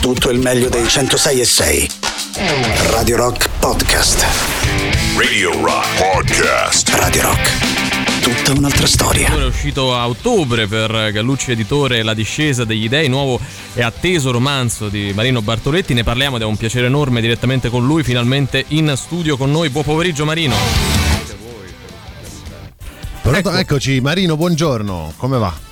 tutto il meglio dei 106 e 6. Radio Rock Podcast. Radio Rock Podcast. Radio Rock. Tutta un'altra storia. È uscito a ottobre per Gallucci Editore La discesa degli dei, nuovo e atteso romanzo di Marino Bartoletti. Ne parliamo ed è un piacere enorme direttamente con lui, finalmente in studio con noi. Buon pomeriggio Marino. Pronto? Eccoci, Marino, buongiorno. Come va?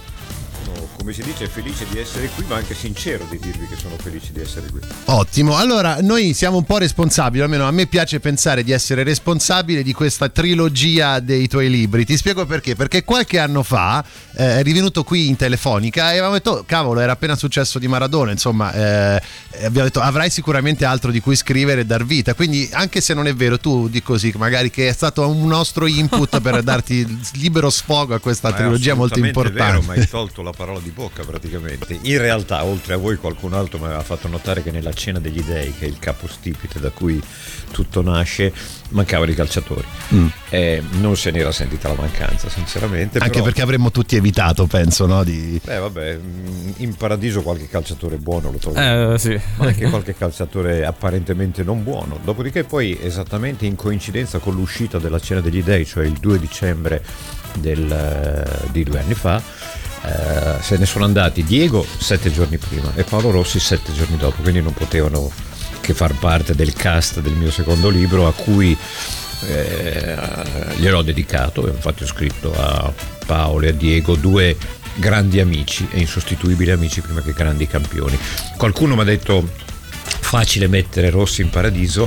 Come si dice, felice di essere qui, ma anche sincero di dirvi che sono felice di essere qui. Ottimo, allora noi siamo un po' responsabili, almeno a me piace pensare di essere responsabile di questa trilogia dei tuoi libri. Ti spiego perché, perché qualche anno fa eh, eri venuto qui in telefonica e avevamo detto, oh, cavolo, era appena successo di Maradona, insomma, eh, abbiamo detto avrai sicuramente altro di cui scrivere e dar vita, quindi anche se non è vero, tu di così, magari che è stato un nostro input per darti libero sfogo a questa ma trilogia molto importante. È vero, ma hai tolto la parola di bocca praticamente. In realtà, oltre a voi, qualcun altro mi aveva fatto notare che nella cena degli dei, che è il capostipite da cui tutto nasce, mancavano i calciatori. Mm. E non se n'era sentita la mancanza, sinceramente. Anche però... perché avremmo tutti evitato, penso, no? Di... Beh, vabbè, mm, in paradiso qualche calciatore buono lo trovo. Eh, sì. Ma anche qualche calciatore apparentemente non buono. Dopodiché, poi, esattamente in coincidenza con l'uscita della cena degli dei, cioè il 2 dicembre del, eh, di due anni fa, eh, se ne sono andati Diego sette giorni prima e Paolo Rossi sette giorni dopo, quindi non potevano che far parte del cast del mio secondo libro a cui eh, gliel'ho dedicato, infatti ho scritto a Paolo e a Diego due grandi amici e insostituibili amici prima che grandi campioni. Qualcuno mi ha detto facile mettere Rossi in paradiso,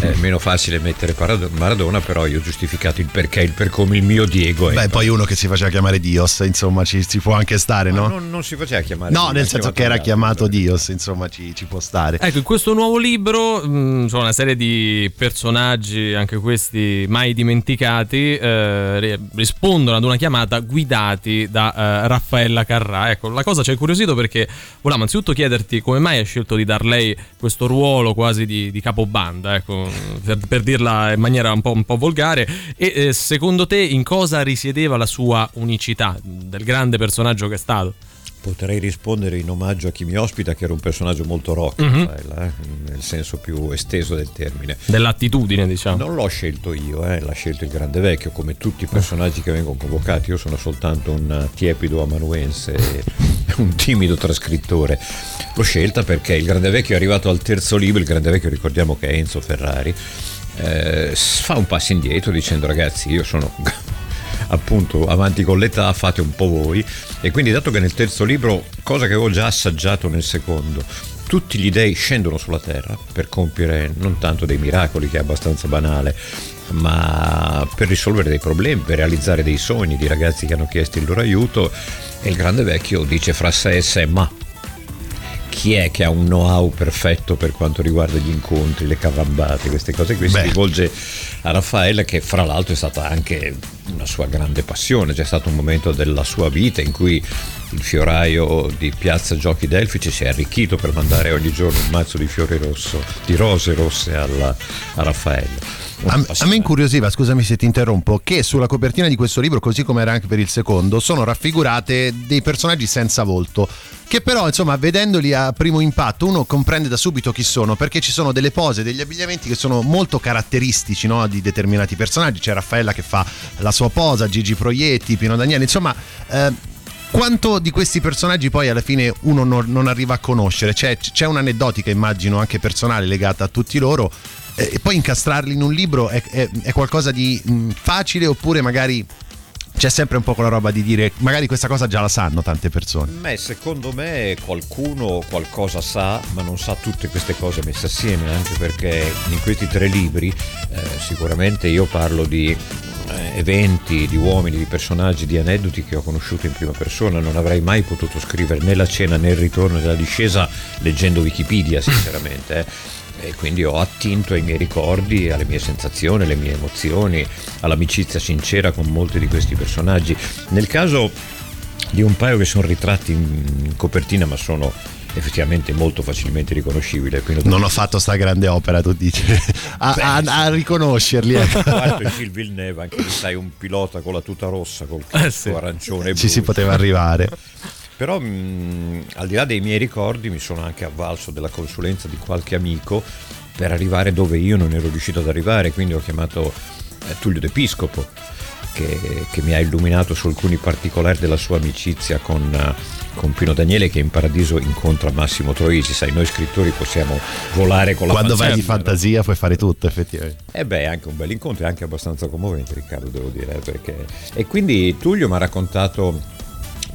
è meno facile mettere Maradona, però io ho giustificato il perché, il per come il mio Diego. Beh, poi uno che si faceva chiamare Dios, insomma, ci, ci può anche stare, no? Non, non, si faceva chiamare No, nel senso che era chiamato Dios, insomma, ci, ci, può stare. Ecco, in questo nuovo libro, mh, mm, una serie di personaggi, anche questi mai dimenticati, eh, rispondono ad una chiamata guidati da eh, Raffaella Carrà. Ecco, la cosa ci ha incuriosito perché volevamo anzitutto chiederti come mai hai scelto di dar lei questo ruolo quasi di, di capobanda, ecco, per, per, dirla in maniera un po', un po volgare. E eh, secondo te in cosa risiedeva la sua unicità del grande personaggio che è stato? Potrei rispondere in omaggio a chi mi ospita, che era un personaggio molto rock, mm-hmm. eh, nel senso più esteso del termine. Dell'attitudine, diciamo. Non l'ho scelto io, eh, l'ha scelto il grande vecchio, come tutti i personaggi che vengono convocati. Io sono soltanto un tiepido amanuense un timido trascrittore. L'ho scelta perché il grande vecchio è arrivato al terzo libro, il grande vecchio ricordiamo che è Enzo Ferrari. Eh, fa un passo indietro dicendo ragazzi io sono appunto avanti con l'età, fate un po' voi. E quindi dato che nel terzo libro, cosa che avevo già assaggiato nel secondo, tutti gli dei scendono sulla terra per compiere non tanto dei miracoli, che è abbastanza banale, ma per risolvere dei problemi, per realizzare dei sogni di ragazzi che hanno chiesto il loro aiuto. E il grande vecchio dice fra sé e sé, ma chi è che ha un know-how perfetto per quanto riguarda gli incontri, le carambate, queste cose qui? Si rivolge a Raffaella che fra l'altro è stata anche una sua grande passione, c'è stato un momento della sua vita in cui il fioraio di Piazza Giochi Delfici si è arricchito per mandare ogni giorno un mazzo di fiori rosso, di rose rosse alla, a Raffaella. A, me incuriosiva, scusami se ti interrompo, che sulla copertina di questo libro, così come era anche per il secondo, sono raffigurate dei personaggi senza volto. Che però, insomma, vedendoli a primo impatto, uno comprende da subito chi sono, perché ci sono delle pose, degli abbigliamenti che sono molto caratteristici no, di determinati personaggi. C'è Raffaella che fa la sua posa, Gigi Proietti, Pino Daniele, insomma. Eh, quanto di questi personaggi poi alla fine uno non, non arriva a conoscere? C'è, c'è un'aneddotica, immagino, anche personale legata a tutti loro e poi incastrarli in un libro è, è, è qualcosa di mm, facile oppure magari c'è sempre un po' quella roba di dire magari questa cosa già la sanno tante persone. Beh, secondo me qualcuno qualcosa sa, ma non sa tutte queste cose messe assieme, anche perché in questi tre libri eh, sicuramente io parlo di eh, eventi, di uomini, di personaggi, di aneddoti che ho conosciuto in prima persona. Non avrei mai potuto scrivere né la cena né il ritorno della discesa leggendo Wikipedia, sinceramente. Eh e quindi ho attinto ai miei ricordi, alle mie sensazioni, alle mie emozioni, all'amicizia sincera con molti di questi personaggi. Nel caso di un paio che sono ritratti in copertina ma sono effettivamente molto facilmente riconoscibili. Non ho fatto sta grande opera, tu dici, a, a, a riconoscerli. Ecco. Gilles Villeneuve, anche se sei un pilota con la tuta rossa, col casco eh sì. arancione. Ci si poteva arrivare. Però mh, al di là dei miei ricordi mi sono anche avvalso della consulenza di qualche amico per arrivare dove io non ero riuscito ad arrivare, quindi ho chiamato eh, Tullio D'Episcopo che, che, mi ha illuminato su alcuni particolari della sua amicizia con, uh, con, Pino Daniele che in paradiso incontra Massimo Troisi. Sai, noi scrittori possiamo volare con la Quando vai di fantasia puoi fare tutto, effettivamente. E eh beh, è anche un bel incontro, è anche abbastanza commovente, Riccardo, devo dire. Eh, perché... E quindi Tullio mi ha raccontato,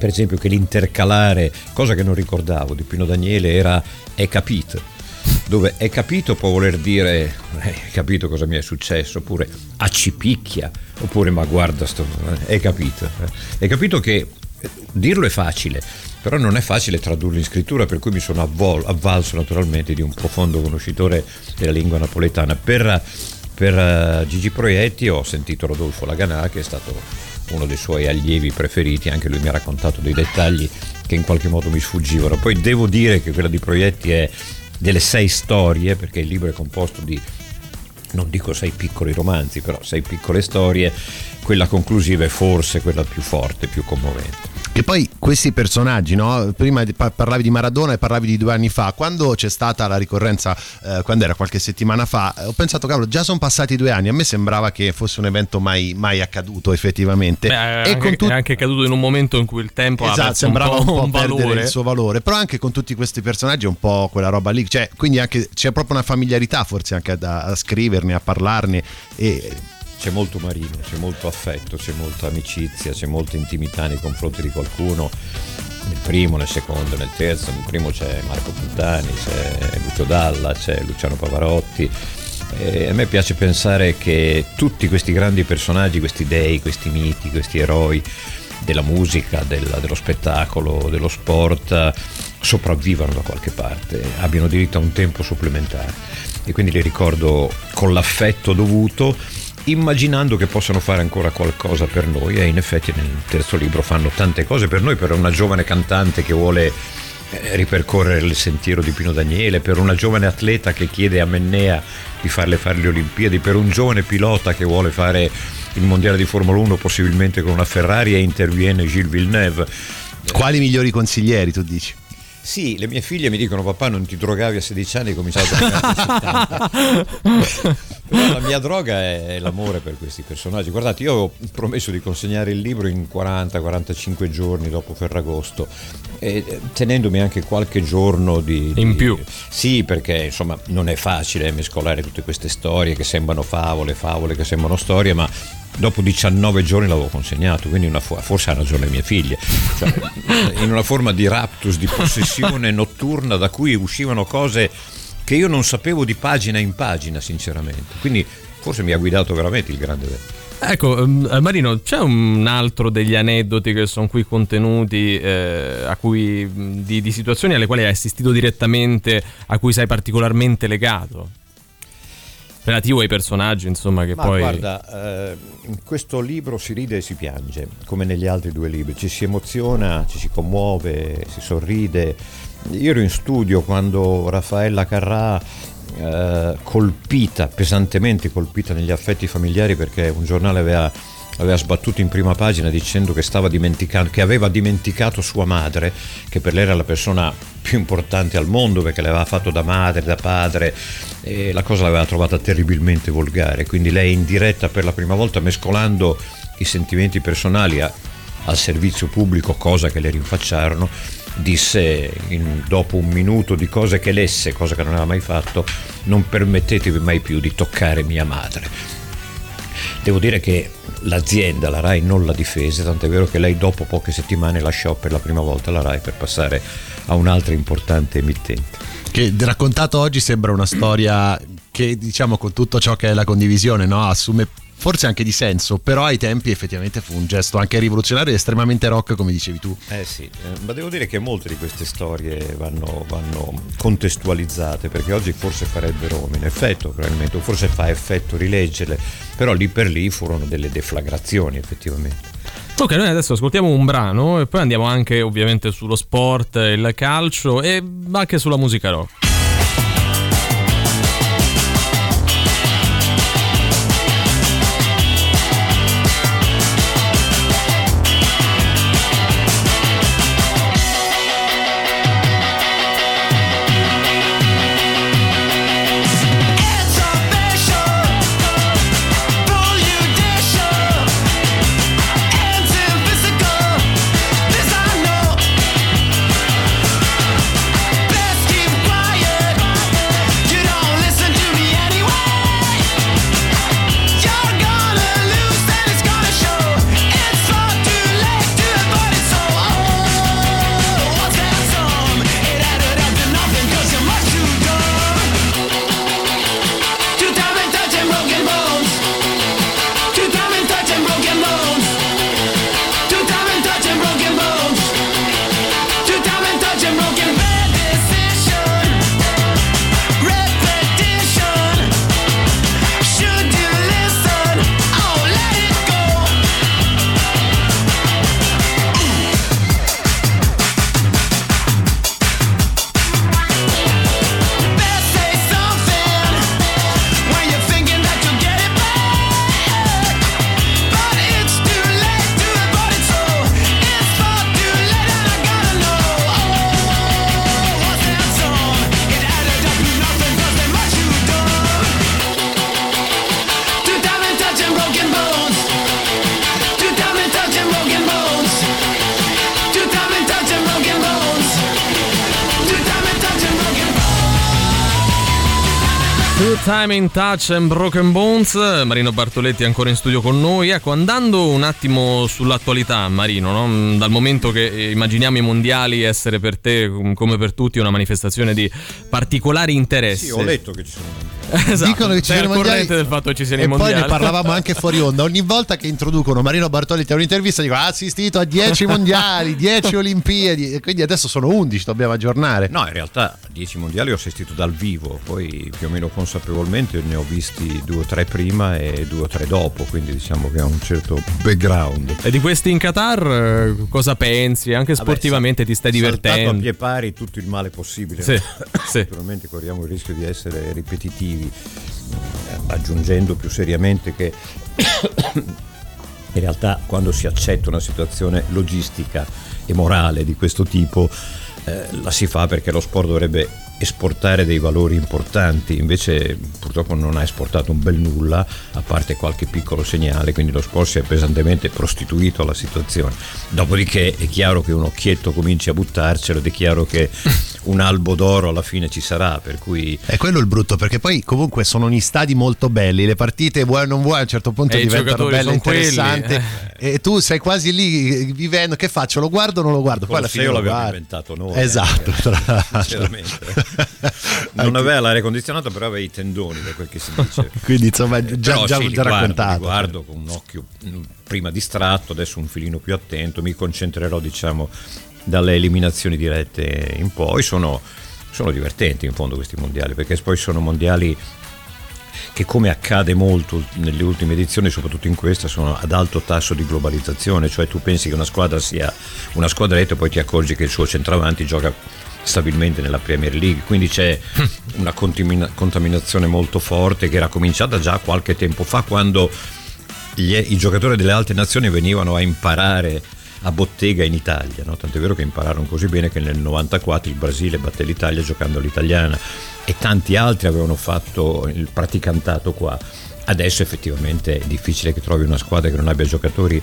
per esempio, che l'intercalare, cosa che non ricordavo di Pino Daniele, era è capito dove è capito può voler dire eh, hai capito cosa mi è successo oppure accipicchia oppure ma guarda sto è eh, capito eh. è capito che dirlo è facile però non è facile tradurlo in scrittura per cui mi sono avvol- avvalso naturalmente di un profondo conoscitore della lingua napoletana per, per uh, Gigi Proietti ho sentito Rodolfo Laganà che è stato uno dei suoi allievi preferiti anche lui mi ha raccontato dei dettagli che in qualche modo mi sfuggivano poi devo dire che quella di Proietti è delle sei storie, perché il libro è composto di, non dico sei piccoli romanzi, però sei piccole storie, quella conclusiva è forse quella più forte, più commovente. Che poi questi personaggi, no? prima parlavi di Maradona e parlavi di due anni fa, quando c'è stata la ricorrenza, eh, quando era qualche settimana fa, ho pensato, cavolo, già sono passati due anni, a me sembrava che fosse un evento mai, mai accaduto effettivamente. Beh, è, anche, tut- è anche accaduto in un momento in cui il tempo esatto, sembrava un po', un po perdere il suo valore, però anche con tutti questi personaggi è un po' quella roba lì, cioè, quindi anche, c'è proprio una familiarità forse anche a, a scriverne, a parlarne e c'è molto marino, c'è molto affetto, c'è molta amicizia, c'è molta intimità nei confronti di qualcuno. Nel primo, nel secondo, nel terzo, nel primo c'è Marco Puntani, c'è Lucio Dalla, c'è Luciano Pavarotti. E a me piace pensare che tutti questi grandi personaggi, questi dei, questi miti, questi eroi della musica, del, dello spettacolo, dello sport, sopravvivano da qualche parte, abbiano diritto a un tempo supplementare. E quindi li ricordo con l'affetto dovuto immaginando che possano fare ancora qualcosa per noi e in effetti nel terzo libro fanno tante cose per noi, per una giovane cantante che vuole eh, ripercorrere il sentiero di Pino Daniele, per una giovane atleta che chiede a Mennea di farle fare le Olimpiadi, per un giovane pilota che vuole fare il mondiale di Formula 1 possibilmente con una Ferrari e interviene Gilles Villeneuve. Quali migliori consiglieri tu dici? Sì, le mie figlie mi dicono papà non ti drogavi a 16 anni e cominciavi a drogare a 70. Però la mia droga è l'amore per questi personaggi. Guardate, io ho promesso di consegnare il libro in 40-45 giorni dopo Ferragosto, eh, tenendomi anche qualche giorno di, di... In più. Sì, perché insomma non è facile mescolare tutte queste storie che sembrano favole, favole che sembrano storie, ma dopo 19 giorni l'avevo consegnato, quindi una, forse hanno ragione le mie figlie, cioè, in una forma di raptus, di possessione notturna da cui uscivano cose che io non sapevo di pagina in pagina, sinceramente. Quindi forse mi ha guidato veramente il grande vecchio. Ecco, ehm, Marino, c'è un altro degli aneddoti che sono qui contenuti, eh, cui, di, di situazioni alle quali hai assistito direttamente, a cui sei particolarmente legato? relativo ai personaggi, insomma, che Ma poi... Guarda, eh, in questo libro si ride e si piange, come negli altri due libri, ci si emoziona, ci si commuove, si sorride. Io ero in studio quando Raffaella Carrà, eh, colpita, pesantemente colpita negli affetti familiari perché un giornale aveva aveva sbattuto in prima pagina dicendo che, che, aveva dimenticato sua madre, che per lei era la persona più importante al mondo perché l'aveva fatto da madre, da padre e la cosa l'aveva trovata terribilmente volgare. Quindi lei in diretta per la prima volta mescolando i sentimenti personali a, al servizio pubblico, cosa che le rinfacciarono, disse in, dopo un minuto di cose che lesse, cosa che non aveva mai fatto, non permettetevi mai più di toccare mia madre. Devo dire che l'azienda, la RAI, non la difese, tant'è vero che lei dopo poche settimane lasciò per la prima volta la RAI per passare a un'altra importante emittente. Che raccontato oggi sembra una storia che diciamo con tutto ciò che è la condivisione no? assume forse anche di senso, però ai tempi effettivamente fu un gesto anche rivoluzionario e estremamente rock, come dicevi tu. Eh sì, eh, ma devo dire che molte di queste storie vanno, vanno contestualizzate, perché oggi forse farebbero meno effetto, probabilmente, o forse fa effetto rileggerle, però lì per lì furono delle deflagrazioni effettivamente. Ok, noi adesso ascoltiamo un brano e poi andiamo anche ovviamente sullo sport, il calcio e anche sulla musica rock. Time in Touch and Broken Bones, Marino Bartoletti è ancora in studio con noi. Ecco, andando un attimo sull'attualità, Marino, no? dal momento che immaginiamo i mondiali essere per te, come per tutti, una manifestazione di particolare interesse. Sì, ho letto che ci sono. Esatto, Dicono che ci al i mondiali corrente del fatto che ci siano e i poi mondiali. ne parlavamo anche fuori onda. Ogni volta che introducono Marino Bartoletti a un'intervista dicono ha assistito a 10 mondiali, 10 Olimpiadi e quindi adesso sono 11, dobbiamo aggiornare. No, in realtà 10 mondiali ho assistito dal vivo, poi più o meno consapevolmente ne ho visti due o tre prima e due o tre dopo, quindi diciamo che ho un certo background. E di questi in Qatar eh, cosa pensi? Anche Vabbè, sportivamente ti stai Saltato a divertendo? pie pari tutto il male possibile. Sì, sì. Naturalmente corriamo il rischio di essere ripetitivi, eh, aggiungendo più seriamente che in realtà quando si accetta una situazione logistica e morale di questo tipo eh, la si fa perché lo sport dovrebbe esportare dei valori importanti, invece purtroppo non ha esportato un bel nulla, a parte qualche piccolo segnale, quindi lo sport si è pesantemente prostituito alla situazione. Dopodiché è chiaro che un occhietto cominci a buttarcelo ed è chiaro che un albo d'oro alla fine ci sarà, per cui È quello il brutto, perché poi comunque sono gli stadi molto belli, le partite vuoi o non vuoi a un certo punto E i diventano belle, interessanti eh. e tu sei quasi lì eh, vivendo, che faccio? Lo guardo o non lo guardo? Poi alla fine lo l'abbiamo guardo. inventato noi. Esatto, eh, tra l'altro. sinceramente. Non aveva l'aria condizionata, però aveva i tendoni, da quel che si dice. Quindi insomma già, Però già, sì, già guardo, raccontato. li guardo con un occhio mm, prima distratto, adesso un filino più attento, mi concentrerò diciamo dalle eliminazioni dirette in poi, sono, sono divertenti in fondo questi mondiali, perché poi sono mondiali che come accade molto nelle ultime edizioni, soprattutto in questa, sono ad alto tasso di globalizzazione, cioè tu pensi che una squadra sia una squadretta e poi ti accorgi che il suo centravanti gioca stabilmente nella Premier League, quindi c'è una contamina- contaminazione molto forte che era cominciata già qualche tempo fa quando gli- i giocatori delle altre nazioni venivano a imparare a bottega in Italia, no? tant'è vero che impararono così bene che nel 94 il Brasile batté l'Italia giocando all'italiana e tanti altri avevano fatto il praticantato qua. Adesso effettivamente è difficile che trovi una squadra che non abbia giocatori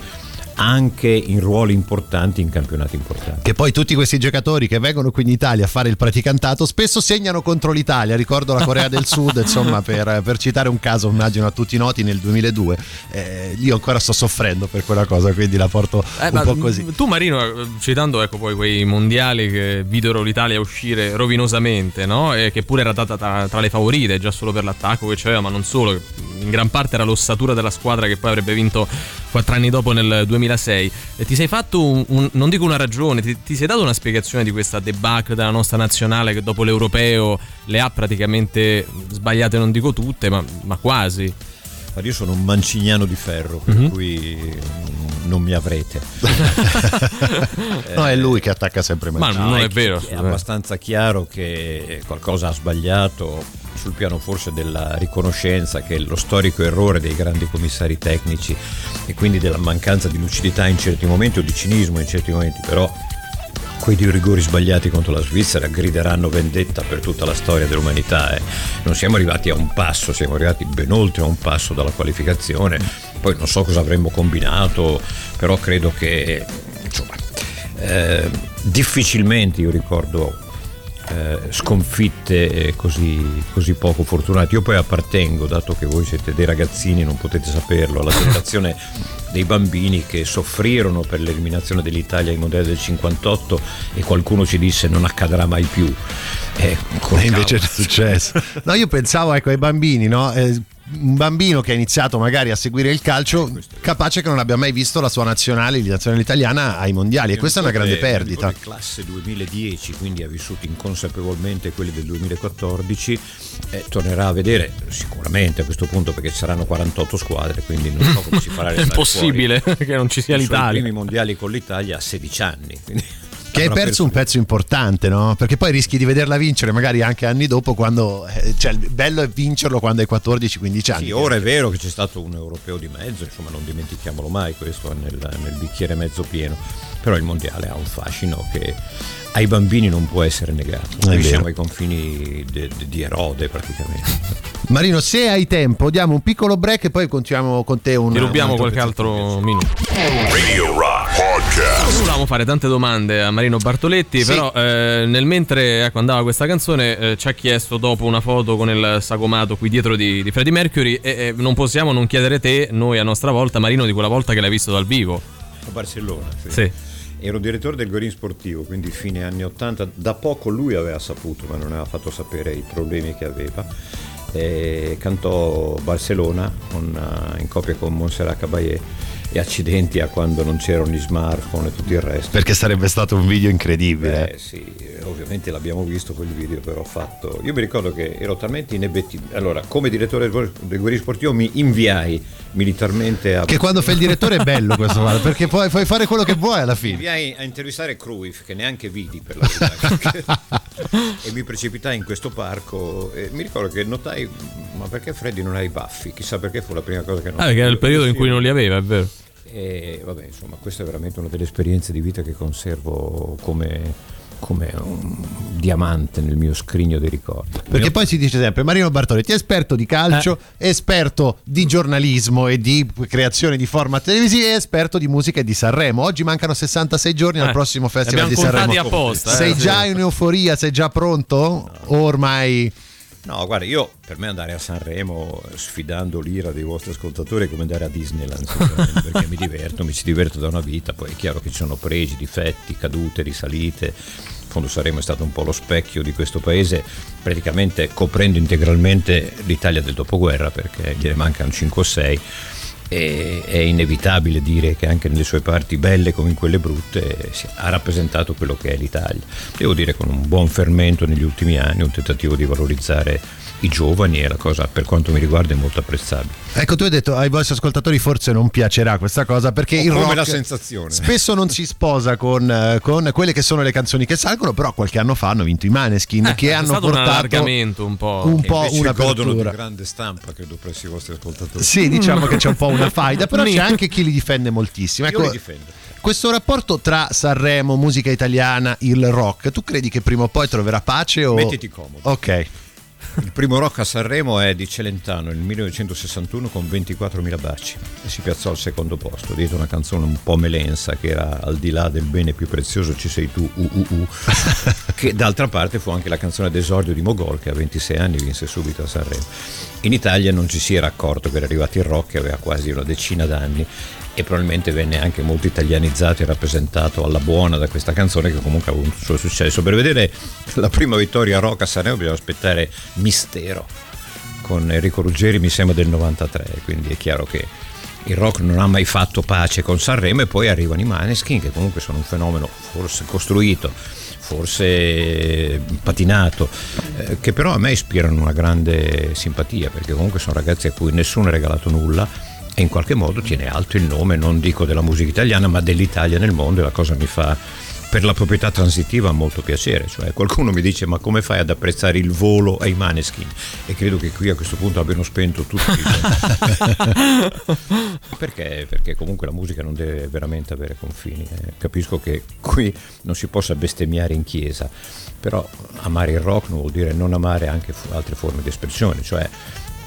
anche in ruoli importanti in campionati importanti. Che poi tutti questi giocatori che vengono qui in Italia a fare il praticantato spesso segnano contro l'Italia. Ricordo la Corea del Sud, insomma, per, per citare un caso, immagino a tutti noti nel 2002. Eh, io ancora sto soffrendo per quella cosa, quindi la porto Eh, un ma po' così. Tu Marino, eh, citando ecco poi quei mondiali che videro l'Italia uscire rovinosamente, no? E che pure era data tra, tra le favorite, già solo per l'attacco che c'aveva, ma non solo, in gran parte era l'ossatura della squadra che poi avrebbe vinto quattro anni dopo nel 2006. E ti sei fatto, un, un- non dico una ragione, ti, ti sei dato una spiegazione di questa debacle della nostra nazionale che dopo l'europeo le ha praticamente sbagliate, non dico tutte, ma, ma quasi. Ma io sono un mancignano di ferro, per Mhm. cui non mi avrete. No, è lui che attacca sempre Ma Mancini. non è vero. È abbastanza chiaro che qualcosa ha sbagliato sul piano forse della riconoscenza che lo storico errore dei grandi commissari tecnici e quindi della mancanza di lucidità in certi momenti o di cinismo in certi momenti, però quei due rigori sbagliati contro la Svizzera grideranno vendetta per tutta la storia dell'umanità. eh. Non siamo arrivati a un passo, siamo arrivati ben oltre a un passo dalla qualificazione. Poi non so cosa avremmo combinato, però credo che insomma, eh, difficilmente io ricordo eh, sconfitte eh, così, così poco fortunate. Io poi appartengo, dato che voi siete dei ragazzini, non potete saperlo, alla generazione dei bambini che soffrirono per l'eliminazione dell'Italia ai mondiali del 58 e qualcuno ci disse non accadrà mai più. Eh, E invece è successo. No, io pensavo ecco, ai bambini, no? Eh, un bambino che ha iniziato magari a seguire il calcio, capace che non abbia mai visto la sua nazionale, la nazionale italiana ai mondiali, e questa è una grande perdita. nipote classe 2010, quindi ha vissuto inconsapevolmente quelli del 2014, eh, tornerà a vedere sicuramente a questo punto perché ci saranno 48 squadre, quindi non so come si farà a È impossibile che non ci sia fuori. I l'Italia. primi mondiali con l'Italia a 16 anni. quindi Che hai perso un pezzo importante, no? Perché poi rischi di vederla vincere magari anche anni dopo, quando. eh, cioè, il bello è vincerlo quando hai 14-15 anni. Sì, ora è vero che c'è stato un europeo di mezzo, insomma non dimentichiamolo mai, questo è nel, nel bicchiere mezzo pieno, però il mondiale ha un fascino che ai bambini non può essere negato. Noi siamo ai confini de- de- di Erode praticamente. Marino, se hai tempo, diamo un piccolo break e poi continuiamo con te un Ti rubiamo un qualche pezzetto. altro minuto. Radio Rock Podcast. Volevamo fare tante domande a Marino Marino Bartoletti, Sì. però eh, nel mentre ecco, andava questa canzone eh, ci ha chiesto dopo una foto con il sagomato qui dietro di, di Freddie Mercury e e non possiamo non chiedere te, noi a nostra volta, Marino, di quella volta che l'hai visto dal vivo. A Barcellona, sì. Sì. Ero direttore del Gorin Sportivo, quindi fine anni 80. Da poco lui aveva saputo, ma non aveva fatto sapere i problemi che aveva. E cantò Barcellona con, eh, in coppia con Montserrat Caballé e accidenti a quando non c'erano gli smartphone e tutto il resto. Perché sarebbe stato un video incredibile. Eh sì, ovviamente l'abbiamo visto quel video, però fatto. Io mi ricordo che ero talmente inebetibile. Allora, come direttore del Guerriero Sportivo mi inviai militarmente a. Che quando fai il direttore è bello questo, guarda, perché poi puoi fare quello che vuoi alla Mi fine. inviai a intervistare Cruyff, che neanche vidi per la verità. e mi precipitai in questo parco. E mi ricordo che notai, ma perché Freddy non ha i baffi? Chissà perché fu la prima cosa che notai. Ah, perché era il periodo in cui non li aveva, è vero. E vabbè, insomma, questa è veramente una delle esperienze di vita che conservo come, come un diamante nel mio scrigno dei ricordi. Perché poi si dice sempre Marino Bartoletti è esperto di calcio, esperto di giornalismo e di creazione di format televisivi e esperto di musica e di Sanremo. Oggi mancano 66 giorni al Eh, prossimo Festival li di abbiamo Sanremo. apposta, eh, sei già in euforia? Sei già pronto? O ormai No, guarda, io per me andare a Sanremo sfidando l'ira dei vostri ascoltatori è come andare a Disneyland, perché mi diverto, mi ci diverto da una vita, poi è chiaro che ci sono pregi, difetti, cadute, risalite. In fondo Sanremo è stato un po' lo specchio di questo paese, praticamente coprendo integralmente l'Italia del dopoguerra, perché gliene mancano 5 o 6 e è inevitabile dire che anche nelle sue parti belle come in quelle brutte ha rappresentato quello che è l'Italia. Devo dire con un buon fermento negli ultimi anni, un tentativo di valorizzare i giovani è la cosa per quanto mi riguarda è molto apprezzabile. Ecco, tu hai detto ai vostri ascoltatori forse non piacerà questa cosa perché Ho il rock la sensazione. spesso non si sposa con, eh, con quelle che sono le canzoni che salgono, però qualche anno fa hanno vinto i Maneskin che Eh, è hanno un portato allargamento un po'. un po' una godono di grande stampa, credo, presso i vostri ascoltatori. Sì, diciamo che c'è un po' una faida, però c'è anche chi li difende moltissimo. Io Ecco, li difendo. questo rapporto tra Sanremo, musica italiana, il rock, tu credi che prima o poi troverà pace? O... Mettiti comodo. Ok. Il primo rock a Sanremo è di Celentano nel 1961 con 24.000 baci. E si piazzò al secondo posto dietro una canzone un po' melensa che era Al di là del bene più prezioso ci sei tu, uh, uh, uh, che d'altra parte fu anche la canzone d'esordio di Mogol che a 26 anni vinse subito a Sanremo. In Italia non ci si era accorto che era arrivato il rock che aveva quasi una decina d'anni e probabilmente venne anche molto italianizzato e rappresentato alla buona da questa canzone che comunque ha avuto il suo successo. Per vedere la prima vittoria rock a Sanremo bisogna aspettare Mistero con Enrico Ruggeri mi sembra del 93, quindi è chiaro che il rock non ha mai fatto pace con Sanremo e poi arrivano i Maneskin che comunque sono un fenomeno forse costruito, forse patinato, eh, che però a me ispirano una grande simpatia perché comunque sono ragazzi a cui nessuno ha regalato nulla e in qualche modo tiene alto il nome, non dico della musica italiana, ma dell'Italia nel mondo e la cosa mi fa per la proprietà transitiva molto piacere, cioè qualcuno mi dice ma come fai ad apprezzare il volo ai Maneskin? E credo che qui a questo punto abbiano spento tutti. perché? Perché comunque la musica non deve veramente avere confini. eh. Capisco che qui non si possa bestemmiare in chiesa, però amare il rock non vuol dire non amare anche altre forme di espressione, cioè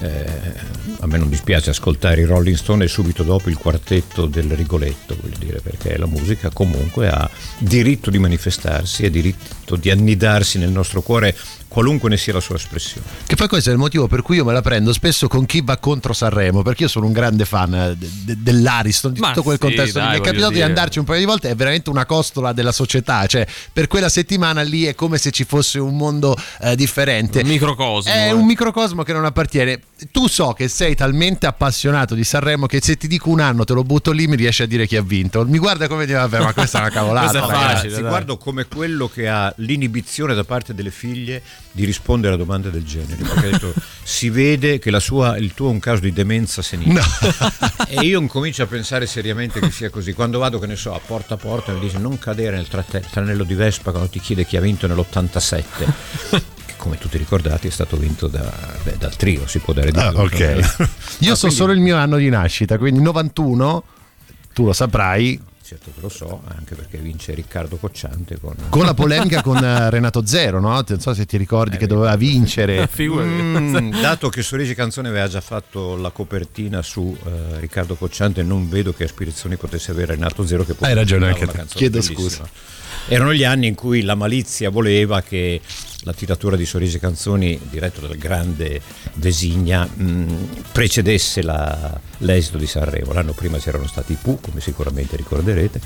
eh, a me non dispiace ascoltare i Rolling Stone e subito dopo il quartetto del Rigoletto, voglio dire, perché la musica comunque ha diritto di manifestarsi, ha diritto di annidarsi nel nostro cuore, qualunque ne sia la sua espressione. Che poi questo è il motivo per cui io me la prendo spesso con chi va contro Sanremo, perché io sono un grande fan de- de- dell'Ariston, di Ma tutto quel sì, contesto. dai, Mi è capitato di dire. andarci un paio di volte, è veramente una costola della società, cioè per quella settimana lì è come se ci fosse un mondo eh, differente. Un microcosmo. È eh. un microcosmo che non appartiene. Tu so che sei talmente appassionato di Sanremo che se ti dico un anno te lo butto lì mi riesci a dire chi ha vinto. Mi guarda come dire, vabbè, ma questa è una cavolata. È ragazzi." facile. Ti guardo come quello che ha l'inibizione da parte delle figlie di rispondere a domande del genere. Perché ha detto, si vede che la sua, il tuo è un caso di demenza senile. E io incomincio a pensare seriamente che sia così. Quando vado, che ne so, a porta a porta mi dice non cadere nel tranello di Vespa quando ti chiede chi ha vinto nell'87. Come tutti ricordati è stato vinto da- beh, dal trio, si può dare di Ah, più. ok. Io Ah, so quindi- solo il mio anno di nascita, quindi 91, tu lo saprai, Certo che lo so, anche perché vince Riccardo Cocciante con... con la polemica con eh, Renato Zero, no? Non so se ti ricordi che doveva vincere. Mm, dato che Sorigi Canzone aveva già fatto la copertina su eh, Riccardo Cocciante, non vedo che aspirazioni potesse avere Renato Zero che poi Hai ragione anche te. Chiedo bellissima. Erano gli anni in cui la malizia voleva che la tiratura di Sorrisi e Canzoni, diretto dal grande Designa, mh, precedesse la, l'esito di Sanremo. L'anno prima c'erano stati i Pooh, come sicuramente ricorderete,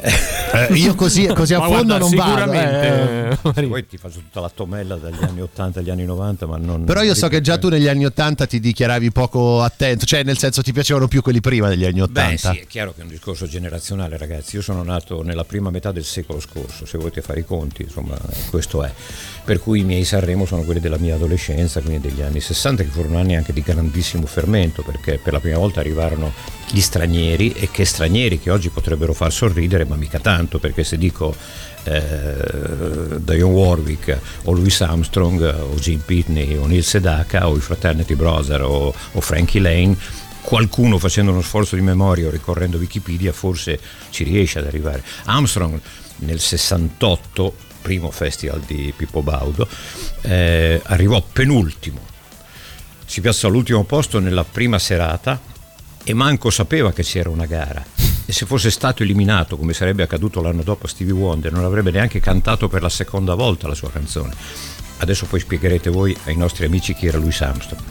eh, io così, così a Ma fondo guarda, non sicuramente, vado. eh. poi ti faccio tutta la tomella dagli anni 80 agli anni 90, ma non... Però io so che già tu negli anni 80 ti dichiaravi poco attento, cioè nel senso ti piacevano più quelli prima degli anni 80. Beh sì, è chiaro che è un discorso generazionale ragazzi, io sono nato nella prima metà del secolo scorso, se volete fare i conti, insomma questo è. Per cui i miei Sanremo sono quelli della mia adolescenza, quindi degli anni 60, che furono anni anche di grandissimo fermento, perché per la prima volta arrivarono gli stranieri e che stranieri che oggi potrebbero far sorridere, ma mica tanto, perché se dico eh, Dionne Warwick o Louis Armstrong o Jim Pitney o Neil Sedaka o i Fraternity Brother o, o Frankie Lane qualcuno facendo uno sforzo di memoria o ricorrendo a Wikipedia forse ci riesce ad arrivare. Armstrong nel 68, primo festival di Pippo Baudo, eh, arrivò penultimo, si piazzò all'ultimo posto nella prima serata e manco sapeva che c'era una gara. E se fosse stato eliminato, come sarebbe accaduto l'anno dopo a Stevie Wonder, non avrebbe neanche cantato per la seconda volta la sua canzone. Adesso poi spiegherete voi ai nostri amici chi era Louis Armstrong.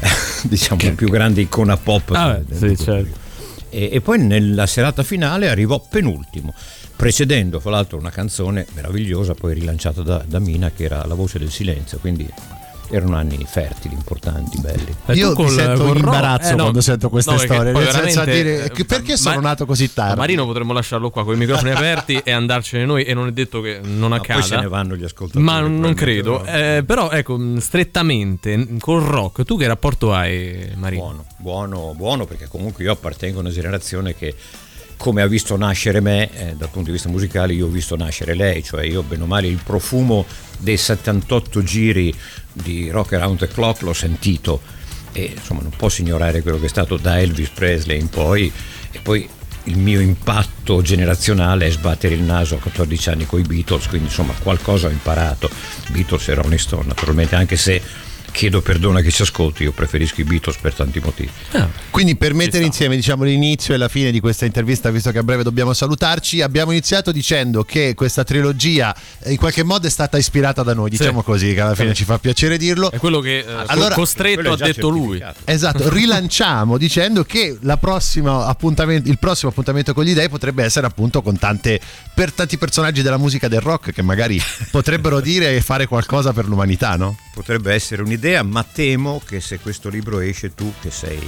diciamo la più grande icona pop. Ah, sì, certo. e, e poi nella serata finale arrivò penultimo, precedendo fra l'altro una canzone meravigliosa poi rilanciata da, da Mina che era La voce del silenzio, quindi erano anni fertili, importanti, belli. E Io tu col- mi sento rock- imbarazzo eh, no. quando sento queste No, perché storie, poi nel senso a veramente, dire, eh, perché sono Ma- nato così tardi? Marino potremmo lasciarlo qua con i microfoni aperti e andarcene noi e non è detto che non Ma accada. poi se ne vanno gli ascoltatori. Ma non credo. Eh, però ecco, mh, strettamente col rock, tu che rapporto hai, Marino? Buono, buono, buono perché comunque io appartengo a una generazione che come ha visto nascere me, eh, dal punto di vista musicale, io ho visto nascere lei, cioè io bene o male il profumo dei 78 giri di Rock Around the Clock l'ho sentito e insomma non posso ignorare quello che è stato da Elvis Presley in poi e poi il mio impatto generazionale è sbattere il naso a 14 anni con i Beatles, quindi insomma qualcosa ho imparato. Beatles e Rolling Stone naturalmente, anche se chiedo perdono a chi ci ascolti, io preferisco i Beatles per tanti motivi. Quindi per mettere sta. insieme diciamo, l'inizio e la fine di questa intervista, visto che a breve dobbiamo salutarci, abbiamo iniziato dicendo che questa trilogia eh, in qualche modo è stata ispirata da noi, diciamo così, che alla fine ci fa piacere dirlo. È quello che eh, Allora- costretto ha detto lui. Esatto, rilanciamo dicendo che la prossima appuntamento, il prossimo appuntamento con gli dei potrebbe essere appunto con tante, per tanti personaggi della musica del rock che magari potrebbero dire e fare qualcosa per l'umanità, no? Potrebbe essere un'idea, ma temo che se questo libro esce tu, che sei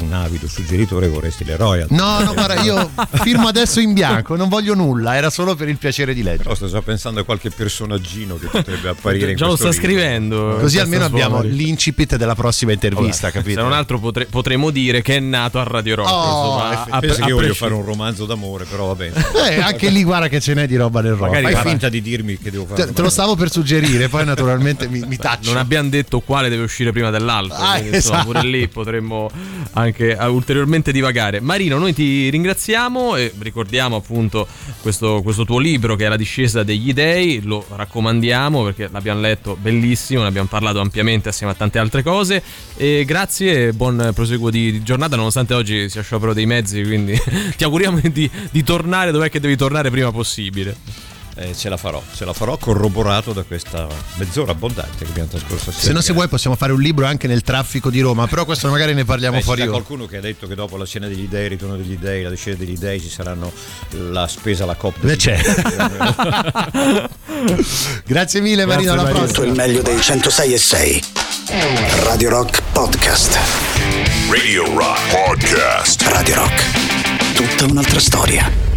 un avido suggeritore, vorresti le royalty. No, no, guarda, io firmo adesso in bianco, non voglio nulla, era solo per il piacere di leggere. Però sto già pensando a qualche personaggino che potrebbe apparire in Già lo questo sta libro. scrivendo. Così almeno abbiamo sfumatura. l'incipit della prossima intervista, capito? Se non altro potre- potremmo dire che è nato a Radio Rock. Oh, insomma, a- a- Penso a che io voglio fare un romanzo d'amore, però va bene. Eh, anche lì guarda che ce n'è di roba nel rock. Magari Fai guarda- finta di dirmi che devo fare. Te, te lo stavo per suggerire, poi naturalmente mi, mi taccio. Non abbiamo detto quale deve uscire prima dell'altro. Ah, quindi, insomma, esatto. pure lì potremmo anche eh, ulteriormente divagare. Marino, noi ti ringraziamo e ricordiamo appunto questo, questo tuo libro che è La discesa degli dei. Lo raccomandiamo perché l'abbiamo letto bellissimo, ne abbiamo parlato ampiamente assieme a tante altre cose. E grazie e buon proseguo di, di giornata, nonostante oggi sia sciopero dei mezzi. Quindi ti auguriamo di, di tornare dov'è che devi tornare prima possibile. Eh, ce la farò, ce la farò corroborato da questa mezz'ora abbondante che abbiamo trascorso assieme. Se no, se vuoi, possiamo fare un libro anche nel traffico di Roma. Però questo magari ne parliamo Beh, fuori ora. qualcuno che ha detto che dopo la cena degli dei, il ritorno degli dei, la discesa degli dei ci saranno la spesa alla coppa. Beh, c'è. Grazie mille, Marino. Alla prossima. Tutto il meglio dei 106 e 6. Radio Rock Podcast. Radio Rock Podcast. Radio Rock. Tutta un'altra storia.